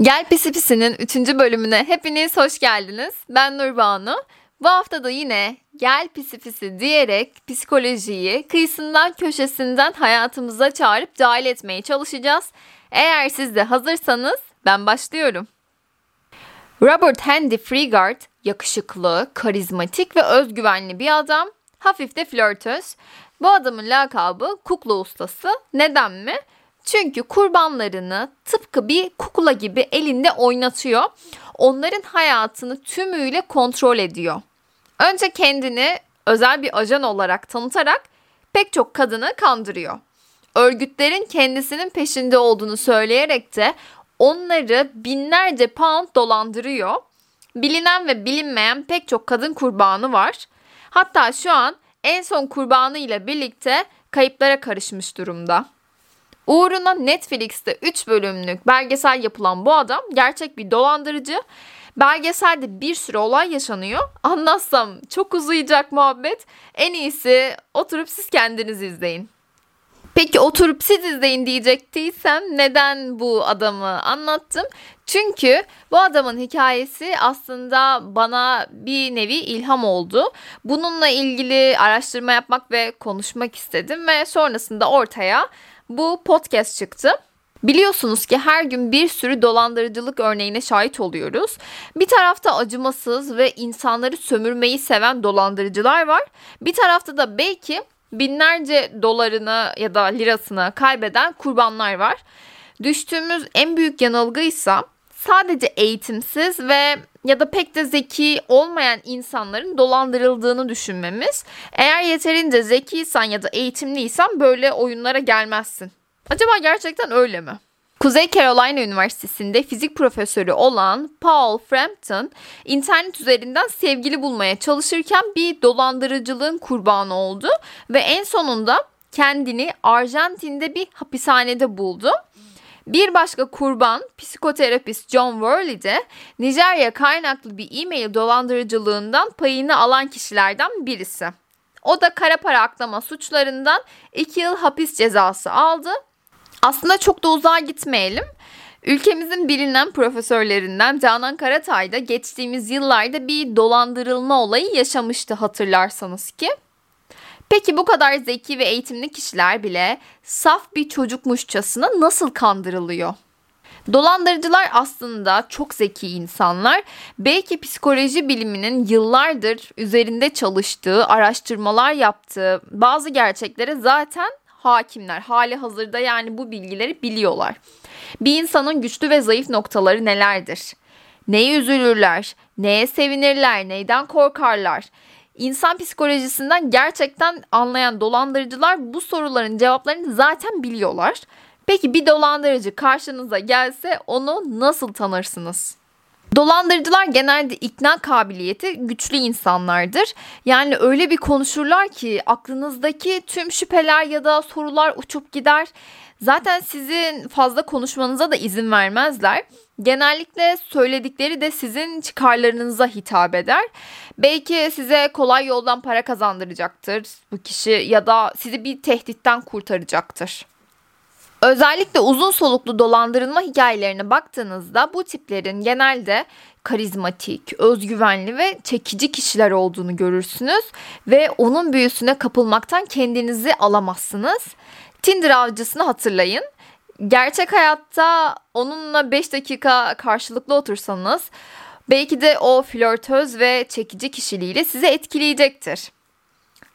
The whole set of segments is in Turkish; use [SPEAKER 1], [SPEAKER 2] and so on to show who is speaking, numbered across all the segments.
[SPEAKER 1] Gel Pisi Pisi'nin 3. bölümüne hepiniz hoş geldiniz. Ben Nurbanu. Bu hafta da yine gel pisi pisi diyerek psikolojiyi kıyısından köşesinden hayatımıza çağırıp dahil etmeye çalışacağız. Eğer siz de hazırsanız ben başlıyorum. Robert Handy Freegard yakışıklı, karizmatik ve özgüvenli bir adam. Hafif de flörtöz. Bu adamın lakabı kukla ustası. Neden mi? Çünkü kurbanlarını tıpkı bir kukla gibi elinde oynatıyor. Onların hayatını tümüyle kontrol ediyor. Önce kendini özel bir ajan olarak tanıtarak pek çok kadını kandırıyor. Örgütlerin kendisinin peşinde olduğunu söyleyerek de onları binlerce pound dolandırıyor. Bilinen ve bilinmeyen pek çok kadın kurbanı var. Hatta şu an en son kurbanı ile birlikte kayıplara karışmış durumda. Uğruna Netflix'te 3 bölümlük belgesel yapılan bu adam gerçek bir dolandırıcı. Belgeselde bir sürü olay yaşanıyor. Anlatsam çok uzayacak muhabbet. En iyisi oturup siz kendiniz izleyin. Peki oturup siz izleyin diyecektiysem neden bu adamı anlattım? Çünkü bu adamın hikayesi aslında bana bir nevi ilham oldu. Bununla ilgili araştırma yapmak ve konuşmak istedim ve sonrasında ortaya bu podcast çıktı. Biliyorsunuz ki her gün bir sürü dolandırıcılık örneğine şahit oluyoruz. Bir tarafta acımasız ve insanları sömürmeyi seven dolandırıcılar var. Bir tarafta da belki binlerce dolarını ya da lirasını kaybeden kurbanlar var. Düştüğümüz en büyük yanılgı ise sadece eğitimsiz ve ya da pek de zeki olmayan insanların dolandırıldığını düşünmemiz. Eğer yeterince zekiysen ya da eğitimliysen böyle oyunlara gelmezsin. Acaba gerçekten öyle mi? Kuzey Carolina Üniversitesi'nde fizik profesörü olan Paul Frampton, internet üzerinden sevgili bulmaya çalışırken bir dolandırıcılığın kurbanı oldu ve en sonunda kendini Arjantin'de bir hapishanede buldu. Bir başka kurban psikoterapist John Worley de Nijerya kaynaklı bir e-mail dolandırıcılığından payını alan kişilerden birisi. O da kara para aklama suçlarından 2 yıl hapis cezası aldı. Aslında çok da uzağa gitmeyelim. Ülkemizin bilinen profesörlerinden Canan Karatay da geçtiğimiz yıllarda bir dolandırılma olayı yaşamıştı hatırlarsanız ki. Peki bu kadar zeki ve eğitimli kişiler bile saf bir çocukmuşçasına nasıl kandırılıyor? Dolandırıcılar aslında çok zeki insanlar. Belki psikoloji biliminin yıllardır üzerinde çalıştığı, araştırmalar yaptığı bazı gerçeklere zaten hakimler. Hali hazırda yani bu bilgileri biliyorlar. Bir insanın güçlü ve zayıf noktaları nelerdir? Neye üzülürler? Neye sevinirler? Neyden korkarlar? İnsan psikolojisinden gerçekten anlayan dolandırıcılar bu soruların cevaplarını zaten biliyorlar. Peki bir dolandırıcı karşınıza gelse onu nasıl tanırsınız? Dolandırıcılar genelde ikna kabiliyeti güçlü insanlardır. Yani öyle bir konuşurlar ki aklınızdaki tüm şüpheler ya da sorular uçup gider. Zaten sizin fazla konuşmanıza da izin vermezler. Genellikle söyledikleri de sizin çıkarlarınıza hitap eder. Belki size kolay yoldan para kazandıracaktır bu kişi ya da sizi bir tehditten kurtaracaktır. Özellikle uzun soluklu dolandırılma hikayelerine baktığınızda bu tiplerin genelde karizmatik, özgüvenli ve çekici kişiler olduğunu görürsünüz ve onun büyüsüne kapılmaktan kendinizi alamazsınız. Tinder avcısını hatırlayın. Gerçek hayatta onunla 5 dakika karşılıklı otursanız belki de o flörtöz ve çekici kişiliğiyle sizi etkileyecektir.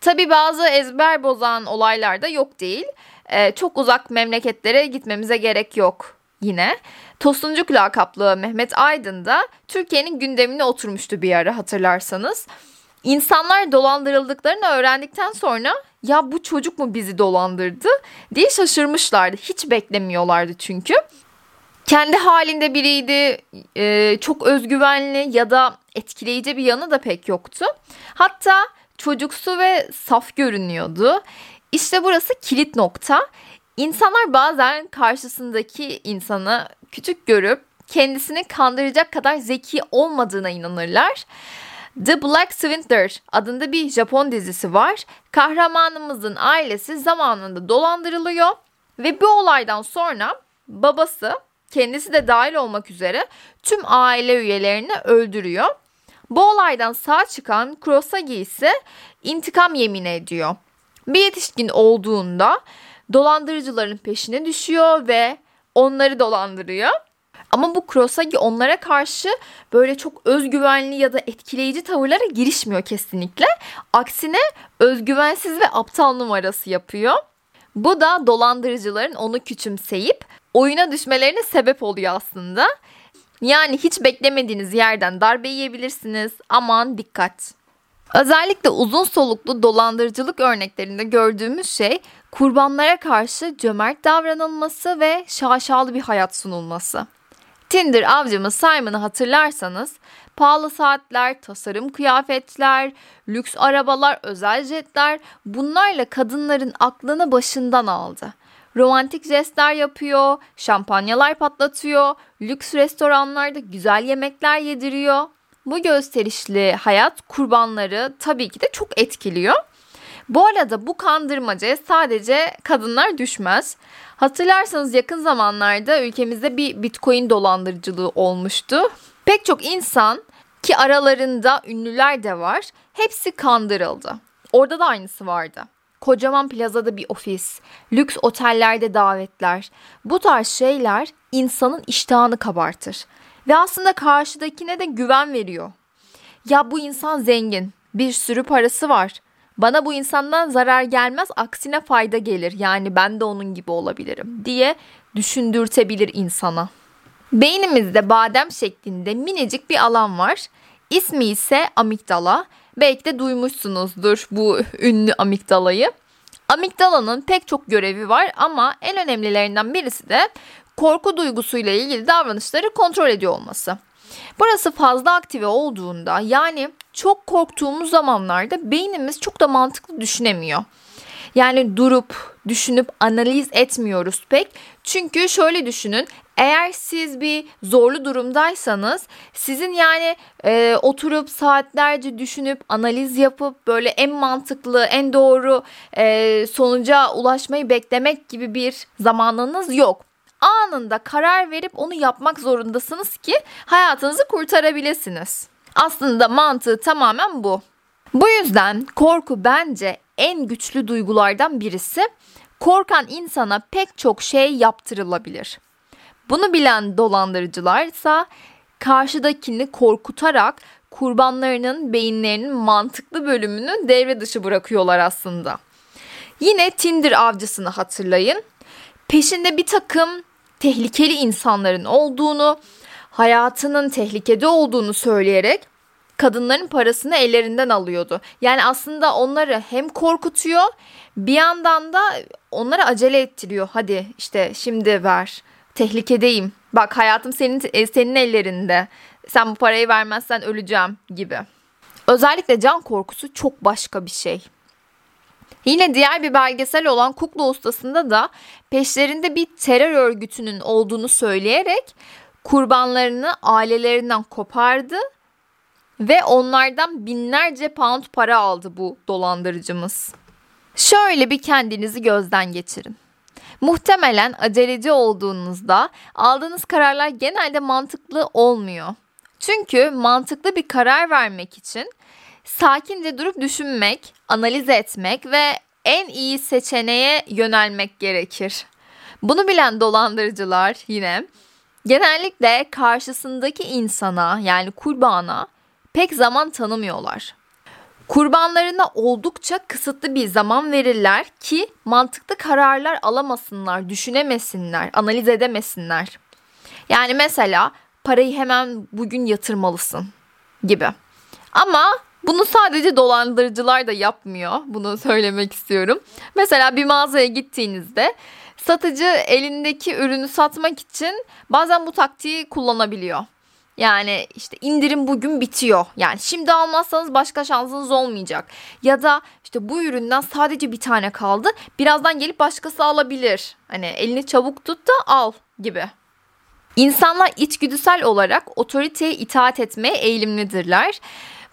[SPEAKER 1] Tabi bazı ezber bozan olaylar da yok değil. Ee, çok uzak memleketlere gitmemize gerek yok yine. Tosuncuk lakaplı Mehmet Aydın da Türkiye'nin gündemine oturmuştu bir ara hatırlarsanız. İnsanlar dolandırıldıklarını öğrendikten sonra ya bu çocuk mu bizi dolandırdı diye şaşırmışlardı. Hiç beklemiyorlardı çünkü. Kendi halinde biriydi, e, çok özgüvenli ya da etkileyici bir yanı da pek yoktu. Hatta çocuksu ve saf görünüyordu. İşte burası kilit nokta. İnsanlar bazen karşısındaki insanı küçük görüp kendisini kandıracak kadar zeki olmadığına inanırlar. The Black Swindler adında bir Japon dizisi var. Kahramanımızın ailesi zamanında dolandırılıyor ve bu olaydan sonra babası kendisi de dahil olmak üzere tüm aile üyelerini öldürüyor. Bu olaydan sağ çıkan Kurosagi ise intikam yemin ediyor. Bir yetişkin olduğunda dolandırıcıların peşine düşüyor ve onları dolandırıyor. Ama bu Kurosagi onlara karşı böyle çok özgüvenli ya da etkileyici tavırlara girişmiyor kesinlikle. Aksine özgüvensiz ve aptal numarası yapıyor. Bu da dolandırıcıların onu küçümseyip oyuna düşmelerine sebep oluyor aslında. Yani hiç beklemediğiniz yerden darbe yiyebilirsiniz. Aman dikkat. Özellikle uzun soluklu dolandırıcılık örneklerinde gördüğümüz şey kurbanlara karşı cömert davranılması ve şaşalı bir hayat sunulması. Tinder avcımız Simon'ı hatırlarsanız pahalı saatler, tasarım kıyafetler, lüks arabalar, özel jetler bunlarla kadınların aklını başından aldı. Romantik jestler yapıyor, şampanyalar patlatıyor, lüks restoranlarda güzel yemekler yediriyor. Bu gösterişli hayat kurbanları tabii ki de çok etkiliyor. Bu arada bu kandırmacaya sadece kadınlar düşmez. Hatırlarsanız yakın zamanlarda ülkemizde bir bitcoin dolandırıcılığı olmuştu. Pek çok insan ki aralarında ünlüler de var hepsi kandırıldı. Orada da aynısı vardı. Kocaman plazada bir ofis, lüks otellerde davetler. Bu tarz şeyler insanın iştahını kabartır. Ve aslında karşıdakine de güven veriyor. Ya bu insan zengin, bir sürü parası var. Bana bu insandan zarar gelmez, aksine fayda gelir. Yani ben de onun gibi olabilirim diye düşündürtebilir insana. Beynimizde badem şeklinde minicik bir alan var. İsmi ise amigdala. Belki de duymuşsunuzdur bu ünlü amigdalayı. Amigdalanın pek çok görevi var ama en önemlilerinden birisi de korku duygusuyla ilgili davranışları kontrol ediyor olması. Burası fazla aktive olduğunda yani çok korktuğumuz zamanlarda beynimiz çok da mantıklı düşünemiyor. Yani durup düşünüp analiz etmiyoruz pek. Çünkü şöyle düşünün eğer siz bir zorlu durumdaysanız sizin yani e, oturup saatlerce düşünüp analiz yapıp böyle en mantıklı en doğru e, sonuca ulaşmayı beklemek gibi bir zamanınız yok anında karar verip onu yapmak zorundasınız ki hayatınızı kurtarabilirsiniz. Aslında mantığı tamamen bu. Bu yüzden korku bence en güçlü duygulardan birisi. Korkan insana pek çok şey yaptırılabilir. Bunu bilen dolandırıcılarsa karşıdakini korkutarak kurbanlarının beyinlerinin mantıklı bölümünü devre dışı bırakıyorlar aslında. Yine Tinder avcısını hatırlayın. Peşinde bir takım tehlikeli insanların olduğunu, hayatının tehlikede olduğunu söyleyerek kadınların parasını ellerinden alıyordu. Yani aslında onları hem korkutuyor bir yandan da onları acele ettiriyor. Hadi işte şimdi ver. Tehlikedeyim. Bak hayatım senin e, senin ellerinde. Sen bu parayı vermezsen öleceğim gibi. Özellikle can korkusu çok başka bir şey. Yine diğer bir belgesel olan Kukla Ustası'nda da peşlerinde bir terör örgütünün olduğunu söyleyerek kurbanlarını ailelerinden kopardı ve onlardan binlerce pound para aldı bu dolandırıcımız. Şöyle bir kendinizi gözden geçirin. Muhtemelen aceleci olduğunuzda aldığınız kararlar genelde mantıklı olmuyor. Çünkü mantıklı bir karar vermek için sakince durup düşünmek, analiz etmek ve en iyi seçeneğe yönelmek gerekir. Bunu bilen dolandırıcılar yine genellikle karşısındaki insana yani kurbana pek zaman tanımıyorlar. Kurbanlarına oldukça kısıtlı bir zaman verirler ki mantıklı kararlar alamasınlar, düşünemesinler, analiz edemesinler. Yani mesela parayı hemen bugün yatırmalısın gibi. Ama bunu sadece dolandırıcılar da yapmıyor. Bunu söylemek istiyorum. Mesela bir mağazaya gittiğinizde satıcı elindeki ürünü satmak için bazen bu taktiği kullanabiliyor. Yani işte indirim bugün bitiyor. Yani şimdi almazsanız başka şansınız olmayacak. Ya da işte bu üründen sadece bir tane kaldı. Birazdan gelip başkası alabilir. Hani elini çabuk tut da al gibi. İnsanlar içgüdüsel olarak otoriteye itaat etmeye eğilimlidirler.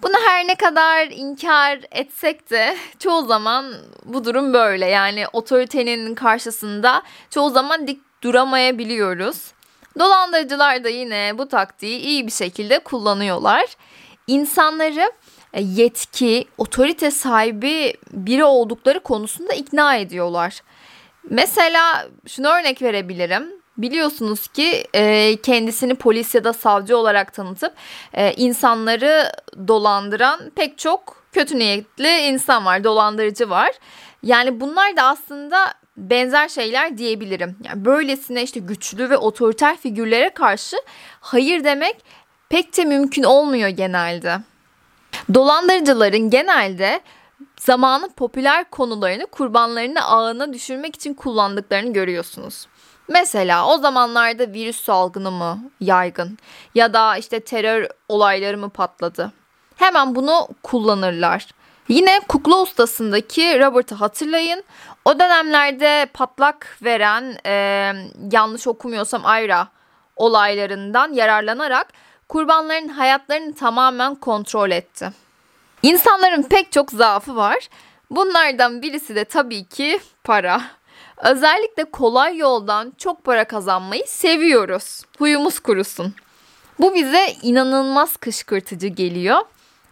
[SPEAKER 1] Bunu her ne kadar inkar etsek de çoğu zaman bu durum böyle. Yani otoritenin karşısında çoğu zaman dik duramayabiliyoruz. Dolandırıcılar da yine bu taktiği iyi bir şekilde kullanıyorlar. İnsanları e, yetki, otorite sahibi biri oldukları konusunda ikna ediyorlar. Mesela şunu örnek verebilirim. Biliyorsunuz ki e, kendisini polis ya da savcı olarak tanıtıp e, insanları dolandıran pek çok kötü niyetli insan var, dolandırıcı var. Yani bunlar da aslında benzer şeyler diyebilirim. Yani böylesine işte güçlü ve otoriter figürlere karşı hayır demek pek de mümkün olmuyor genelde. Dolandırıcıların genelde zamanın popüler konularını kurbanlarını ağına düşürmek için kullandıklarını görüyorsunuz. Mesela o zamanlarda virüs salgını mı yaygın ya da işte terör olayları mı patladı? Hemen bunu kullanırlar. Yine kukla ustasındaki Robert'ı hatırlayın. O dönemlerde patlak veren e, yanlış okumuyorsam Ayra olaylarından yararlanarak kurbanların hayatlarını tamamen kontrol etti. İnsanların pek çok zaafı var. Bunlardan birisi de tabii ki para. Özellikle kolay yoldan çok para kazanmayı seviyoruz. Huyumuz kurusun. Bu bize inanılmaz kışkırtıcı geliyor.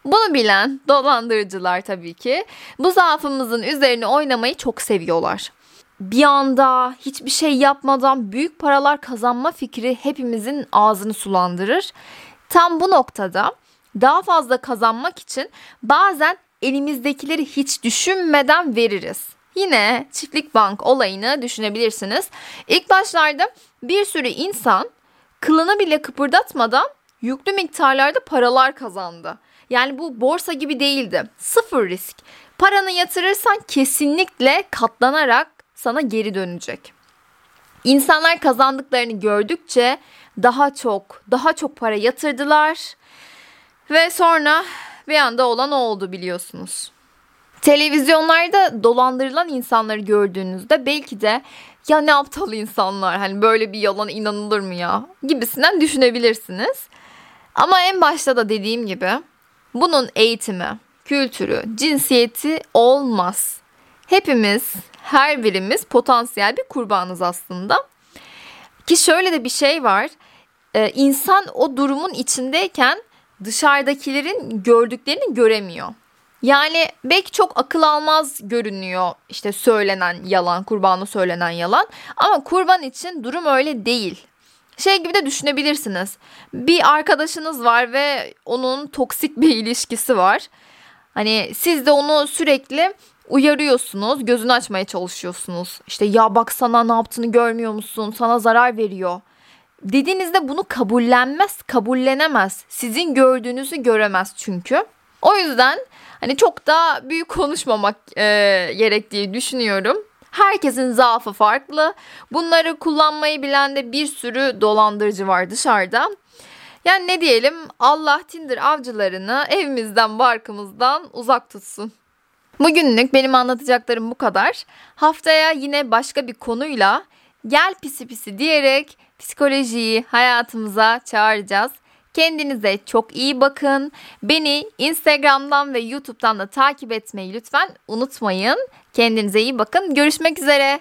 [SPEAKER 1] Bunu bilen dolandırıcılar tabii ki bu zaafımızın üzerine oynamayı çok seviyorlar. Bir anda hiçbir şey yapmadan büyük paralar kazanma fikri hepimizin ağzını sulandırır. Tam bu noktada daha fazla kazanmak için bazen elimizdekileri hiç düşünmeden veririz. Yine çiftlik bank olayını düşünebilirsiniz. İlk başlarda bir sürü insan kılını bile kıpırdatmadan yüklü miktarlarda paralar kazandı. Yani bu borsa gibi değildi. Sıfır risk. Paranı yatırırsan kesinlikle katlanarak sana geri dönecek. İnsanlar kazandıklarını gördükçe daha çok, daha çok para yatırdılar ve sonra bir anda olan oldu biliyorsunuz. Televizyonlarda dolandırılan insanları gördüğünüzde belki de ya ne aptal insanlar hani böyle bir yalan inanılır mı ya gibisinden düşünebilirsiniz. Ama en başta da dediğim gibi bunun eğitimi, kültürü, cinsiyeti olmaz. Hepimiz, her birimiz potansiyel bir kurbanız aslında. Ki şöyle de bir şey var. Ee, insan o durumun içindeyken dışarıdakilerin gördüklerini göremiyor. Yani belki çok akıl almaz görünüyor işte söylenen yalan, kurbanı söylenen yalan. Ama kurban için durum öyle değil. Şey gibi de düşünebilirsiniz. Bir arkadaşınız var ve onun toksik bir ilişkisi var. Hani siz de onu sürekli uyarıyorsunuz, gözünü açmaya çalışıyorsunuz. İşte ya bak sana ne yaptığını görmüyor musun? Sana zarar veriyor. Dediğinizde bunu kabullenmez, kabullenemez. Sizin gördüğünüzü göremez çünkü. O yüzden hani çok da büyük konuşmamak e, gerektiği düşünüyorum. Herkesin zaafı farklı. Bunları kullanmayı bilen de bir sürü dolandırıcı var dışarıda. Yani ne diyelim Allah Tinder avcılarını evimizden barkımızdan uzak tutsun. Bugünlük benim anlatacaklarım bu kadar. Haftaya yine başka bir konuyla gel pisi pisi diyerek psikolojiyi hayatımıza çağıracağız. Kendinize çok iyi bakın. Beni Instagram'dan ve YouTube'dan da takip etmeyi lütfen unutmayın. Kendinize iyi bakın. Görüşmek üzere.